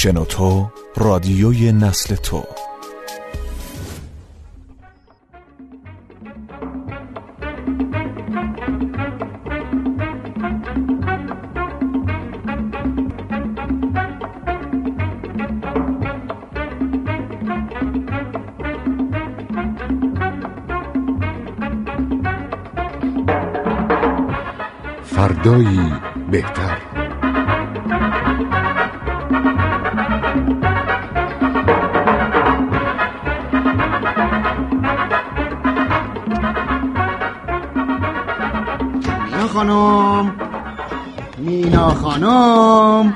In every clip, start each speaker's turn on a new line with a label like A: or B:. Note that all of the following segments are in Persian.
A: شنوتو رادیوی نسل تو.
B: فردایی بهتر.
C: خانم. مینا خانم.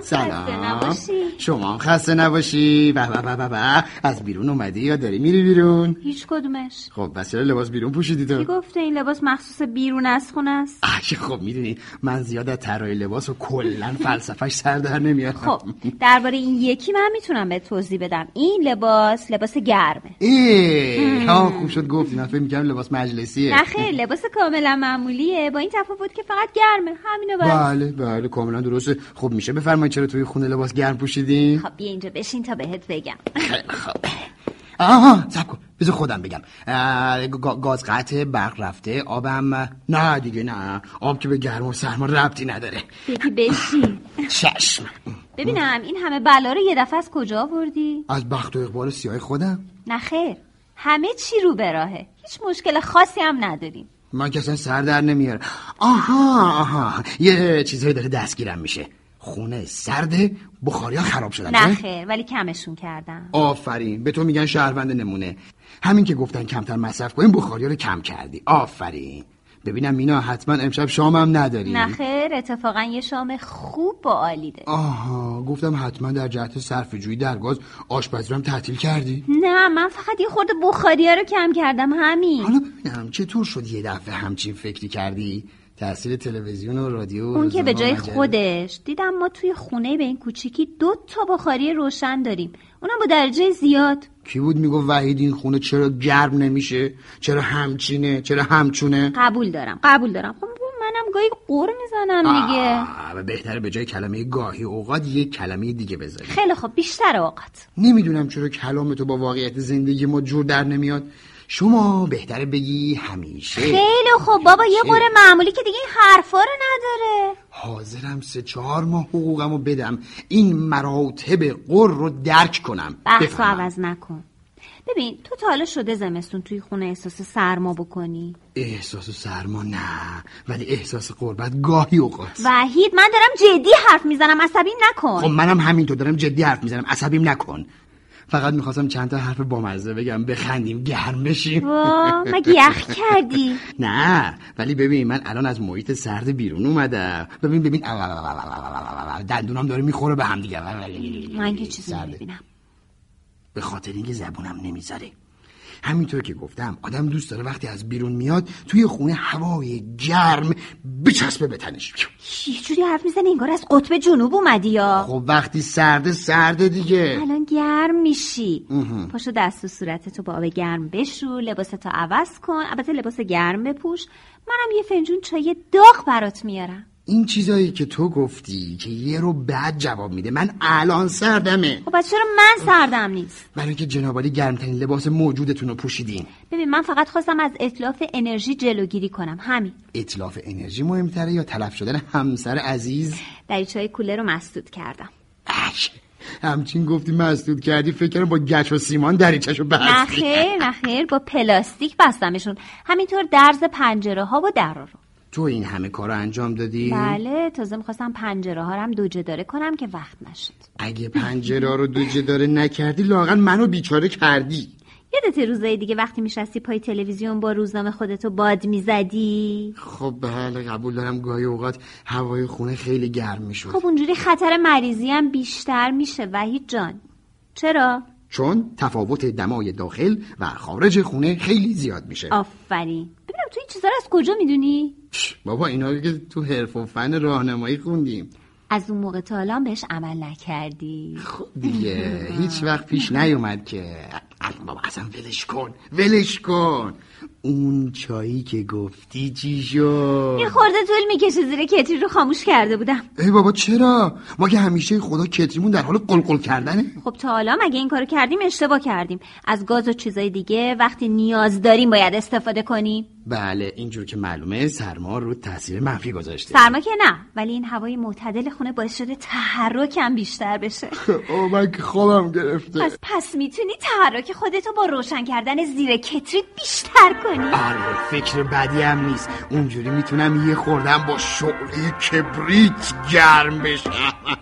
C: سلام. شما هم خسته نباشی. به به به به از بیرون اومدی یا داری میری بیرون؟
D: هیچ کدومش.
C: خب بس چرا لباس بیرون پوشیدی
D: کی
C: تو
D: گفته این لباس مخصوص بیرون از خونه است؟
C: آه خب می‌دونی. من زیاد از طراحی لباس و کلا فلسفهش سر در نمیاد
D: خب درباره این یکی من می‌تونم به توضیح بدم. این لباس لباس گرمه.
C: ای ها خوب شد گفتی. من فکر می‌کردم لباس مجلسیه.
D: نه خیر لباس کاملا معمولیه. با این تفاوت که فقط گرمه. همینو بس
C: بله بله کاملا درسته. خب میشه بفرمایید چرا توی خونه لباس گرم پوشیدین
D: خب بیا اینجا بشین تا بهت بگم.
C: خب. آها سب کن. بذار خودم بگم. گاز قطع برق رفته آبم نه دیگه نه. آب که به گرم و سرما ربطی نداره.
D: بگی بشین.
C: چشم.
D: ببینم این همه بلا رو یه دفعه از کجا آوردی؟
C: از بخت و اقبال سیاه خودم.
D: نه خیر. همه چی رو به راهه. هیچ مشکل خاصی هم نداریم.
C: من که اصلا سر در نمیاره آها آها. یه چیزایی داره دستگیرم میشه. خونه سرده بخاری ها خراب شدن.
D: نه؟ خیر ولی کمشون کردم.
C: آفرین به تو میگن شهروند نمونه. همین که گفتن کمتر مصرف کنیم بخاری رو کم کردی. آفرین. ببینم مینا حتما امشب شامم نداری.
D: نه خیر اتفاقا یه شام خوب و عالی ده
C: آها گفتم حتما در جهت صرف جویی در گاز آشپزی رو هم تعطیل کردی.
D: نه من فقط یه خورده بخاری رو کم کردم همین.
C: حالا ببینم چطور شد یه دفعه همچین فکری کردی؟ تاثیر تلویزیون و رادیو
D: اون که به جای
C: مجله؟
D: خودش دیدم ما توی خونه به این کوچیکی دو تا بخاری روشن داریم. اونم با درجه زیاد.
C: کی بود میگو وحید این خونه چرا گرم نمیشه؟ چرا همچینه؟ چرا همچونه؟
D: قبول دارم قبول دارم. خب منم گاهی قور می‌زنم دیگه.
C: بهتره به جای کلمه گاهی اوقات یه کلمه دیگه بذاری
D: خیلی خب بیشتر اوقات.
C: نمی‌دونم چرا کلام تو با واقعیت زندگی ما جور در نمیاد. شما بهتره بگی همیشه.
D: خیلی خب بابا یه قور معمولی که دیگه این حرفا رو نداره.
C: حاضرم سه چهار ماه حقوقمو بدم. این مراتب قر رو درک کنم.
D: بحث رو. عوض نکن. ببین تو تا حالا شده زمستون توی خونه احساس سرما بکنی.
C: احساس سرما نه ولی احساس قربت گاهی اوقات.
D: وحید من دارم جدی حرف می‌زنم. عصبیم نکن.
C: خب منم همینطور دارم جدی حرف می‌زنم. عصبیم نکن. فقط می‌خواستم چند تا حرف بامزه بگم. بخندیم گرم بشیم.
D: مگه یخ کردی؟
C: نه ولی ببین من الان از محیط سرد بیرون اومدم. ببین ببین. دندونم داره می‌خوره به هم دیگه.
D: من که چیزی. نمی‌بینم.
C: به خاطر اینکه زبونم نمی‌ذاره. همینطور که گفتم آدم دوست داره وقتی از بیرون میاد توی خونه هوای گرم بچسبه به تنش.
D: یه جوری حرف می‌زنی انگار از قطب جنوب اومدی یا؟
C: خب وقتی سرده سرده دیگه.
D: گرم میشی. پاشو دست و صورتتو با آب گرم بشور لباستو عوض کن. البته لباس گرم بپوش. منم یه فنجون چای داغ برات میارم.
C: این چیزایی که تو گفتی که یه رو بعد جواب میده من الان سردمه.
D: خب پس چرا من سردم نیست؟
C: برای اینکه جنابالی گرمترین لباس موجودتون رو پوشیدین.
D: ببین من فقط خواستم از اطلاف انرژی جلوگیری کنم. همین.
C: اطلاف انرژی مهمتره یا تلف شدن همسر عزیز؟
D: دریچه کولر رو مسدود کردم.
C: اش! همچین گفتی مسدود کردی فکر کردم با گچ و سیمان دریچهشو بستی
D: خیر نه خیر با پلاستیک بستمشون. همینطور درز پنجره ها و درا رو.
C: تو این همه کار رو انجام دادی؟
D: بله تازه می‌خواستم پنجره ها رو هم دوجه داره کنم که وقت نشد.
C: اگه پنجره رو دوجه داره نکردی لاغن منو بیچاره کردی.
D: یادت روزای دیگه وقتی میشستی پای تلویزیون با روزنامه خودتو باد می‌زدی؟
C: خب بله قبول دارم گاهی اوقات هوای خونه خیلی گرم می‌شد.
D: خب اونجوری خطر مریضی هم بیشتر میشه وحید جان. چرا؟
C: چون تفاوت دمای داخل و خارج خونه خیلی زیاد میشه.
D: آفرین. ببینم تو این چیزا رو از کجا می‌دونی؟
C: بابا اینا رو که تو حرف و فن راهنمایی خوندیم.
D: از اون موقع تا الان بهش عمل نکردی.
C: خب دیگه هیچ وقت پیش نیومد که بابا اصلا ولش کن ولش کن. اون چایی که گفتی چی شد؟
D: یه خورده طول می‌کشه زیر کتری رو خاموش کرده بودم.
C: ای بابا چرا؟ ما که همیشه خدا کتریمون در حال قلقل کردنه.
D: خب تا حالا مگه این کارو کردیم اشتباه کردیم. از گاز و چیزای دیگه وقتی نیاز داریم باید استفاده کنیم.
C: بله اینجور که معلومه سرما رو تاثیر منفی گذاشته.
D: سرما که نه ولی این هوای معتدل خونه باعث شده تحرکم بیشتر بشه.
C: او من که خوابم گرفته.
D: پس پس می‌تونی تحرک خودتو با روشن کردن زیر کتری بیشتر کنی.
C: آره فکر بدی هم نیست. اونجوری می‌تونم یه خوردم با شعله کبریت گرم بشم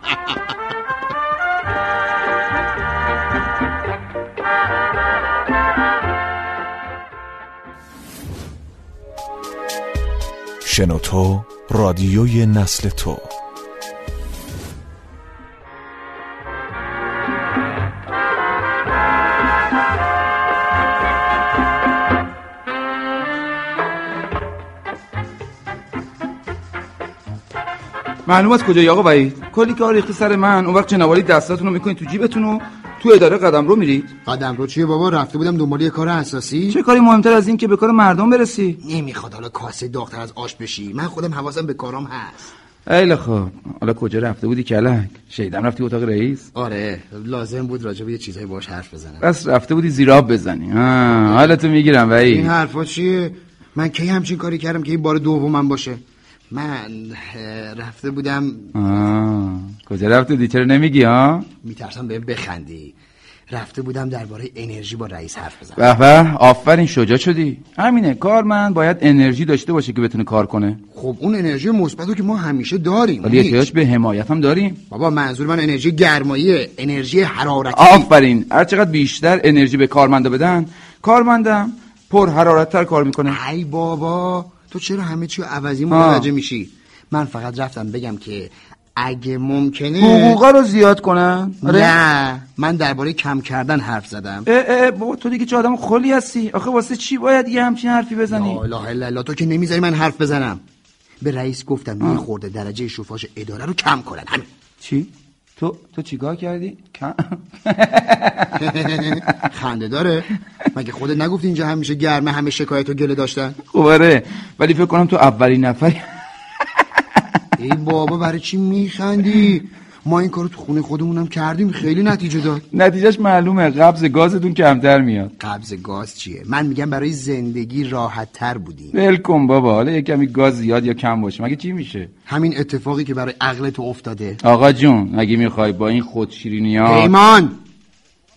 A: شنوتو رادیوی نسل تو.
E: معلوم از کجایی آقا وحید؟ کلی کار ریختی سر من. اون وقت جنوالی دستاتون رو می‌کنید تو جیبتون و تو اداره قدم رو میرید؟
C: قدم رو چیه بابا؟ رفته بودم دنبال یه کار اساسی
E: چه کاری مهمتر از این که به کار مردم برسی؟
C: نمی‌خواد حالا کاسه داغتر از آش بشی. من خودم حواسم به کارام هست.
E: ایله خب حالا کجا رفته بودی کلک شیدم رفتی اتاق رئیس؟
C: آره لازم بود راجع به یه چیزایی باش حرف بزنم.
E: بس رفته بودی زیراب بزنی. ها حالتو می‌گیرم
C: این
E: وحید
C: حرفا چیه؟ من کی همچین کاری کردم که این بار دومم باشه؟ من رفته بودم.
E: کجا رفته بودی چرا نمیگی ها؟
C: میترسم بهم بخندی. رفته بودم درباره انرژی با رئیس حرف بزنم.
E: به به آفرین شجاع شدی. همینه کارمند باید انرژی داشته باشه که بتونه کار کنه.
C: خب اون انرژی مثبت رو که ما همیشه داریم.
E: ولی احتیاج به حمایت هم داریم
C: بابا منظور من انرژی گرماییه انرژی حرارتی.
E: آفرین هر چقدر بیشتر انرژی به کارمندا بدن کارمندم پر حرارتتر کار می‌کنه.
C: ای بابا تو چرا همه چی عوضی. متوجه میشی؟ من فقط رفتم بگم که اگه ممکنه
E: حقوقا رو زیاد کنن؟ آره.
C: نه من درباره کم کردن حرف زدم.
E: اه اه بابا تو دیگه چه آدم خلی هستی؟ آخه واسه چی باید یه همچین حرفی بزنی؟
C: لا اله الا الله تو که نمی‌ذاری من حرف بزنم. به رئیس گفتم یه خورده درجه شفاش اداره رو کم کنن. همین.
E: چی؟ تو تو چیکار کردی؟ کم
C: خنده داره. مگه خودت نگفتی اینجا همیشه گرمه همه شکایت و گله داشتن؟
E: خب آره ولی فکر کنم تو اولین نفری
C: ای بابا برای چی میخندی؟ ما این کارو تو خونه خودمونم کردیم خیلی نتیجه داد.
E: نتیجهش معلومه قبض گازتون کمتر میاد.
C: قبض گاز چیه؟ من میگم برای زندگی راحت تر بودیم.
E: ول کن بابا حالا یه کمی گاز زیاد یا کم باشه مگه چی میشه؟
C: همین اتفاقی که برای عقل تو افتاده.
E: آقا جون اگه می‌خوای با این خودشیرینی ها؟
C: پیمان!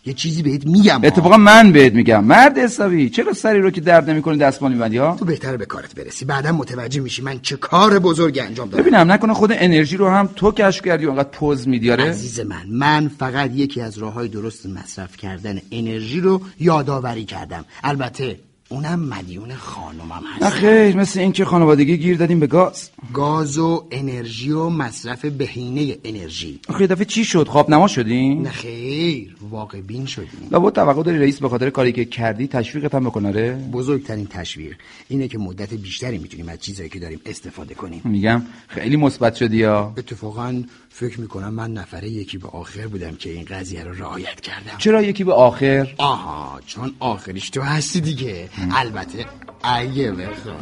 C: یه چیزی بهت میگم
E: اتفاقا من بهت میگم. مرد حسابی چرا سری رو که درد نمی‌کنه دستمال میبندی ها؟
C: تو بهتره به کارت برسی. بعدا متوجه میشی من چه کار بزرگی انجام دادم.
E: ببینم نکنه خود انرژی رو هم تو کشف کردی و انقدر پوز میدی آره؟
C: عزیز من من فقط یکی از راه های درست مصرف کردن انرژی رو یادآوری کردم. البته اونم مدیون خانومم
E: نه
C: هست
E: خیر مثل این که خانوادگی گیر دادیم به گاز.
C: گاز و انرژی و مصرف بهینه انرژی.
E: آخه دفعه چی شد؟ خواب نما شدین؟
C: نه خیر واقع بین شدیم.
E: لابد توقع داری رئیس به خاطر کاری که کردی تشویقت هم بکنه آره؟
C: بزرگترین تشویق اینه که مدت بیشتری می‌تونیم از چیزایی که داریم استفاده کنیم.
E: میگم خیلی مثبت شدی یا
C: اتفاقا فکر می‌کنم من نفره یکی به آخر بودم که این قضیه رو رعایت کردم.
E: چرا یکی به آخر؟
C: آها چون آخریش تو هستی دیگه. البته اگه بخوای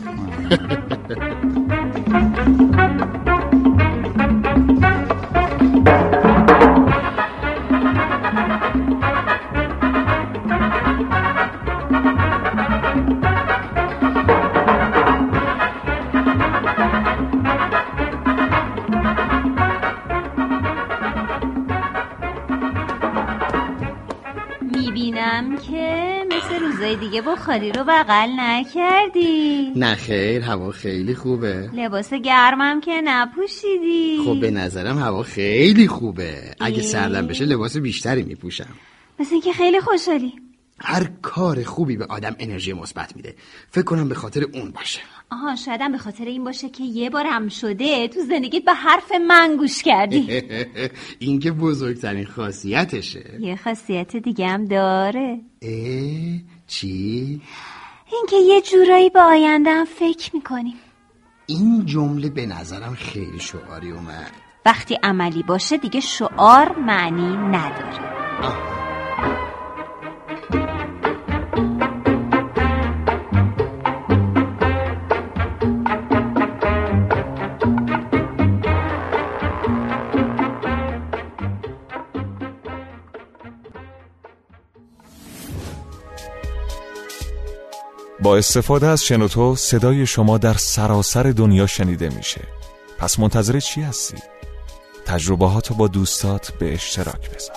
D: می‌بینم که مثل روزای دیگه بخاری رو بغل نکردی؟
C: نه خیر هوا خیلی خوبه.
D: لباس گرمم که نپوشیدی؟
C: خب به نظرم هوا خیلی خوبه. اگه. سردم بشه لباس بیشتری میپوشم.
D: مثل اینکه خیلی خوشحالی.
C: هر کار خوبی به آدم انرژی مثبت میده. فکر کنم به خاطر اون باشه.
D: آها شایدم به خاطر این باشه که یه بار هم شده تو زندگیت به حرف من گوش کردی.
C: این که بزرگترین خاصیتشه.
D: یه خاصیت دیگه هم داره.
C: اه چی؟
D: اینکه یه جورایی به آینده هم فکر می‌کنیم.
C: این جمله به نظرم خیلی شعاری اومد.
D: وقتی عملی باشه دیگه شعار معنی نداره.
A: با استفاده از شنوتو صدای شما در سراسر دنیا شنیده میشه پس منتظر چی هستی؟ تجربه با دوستات به اشتراک بذار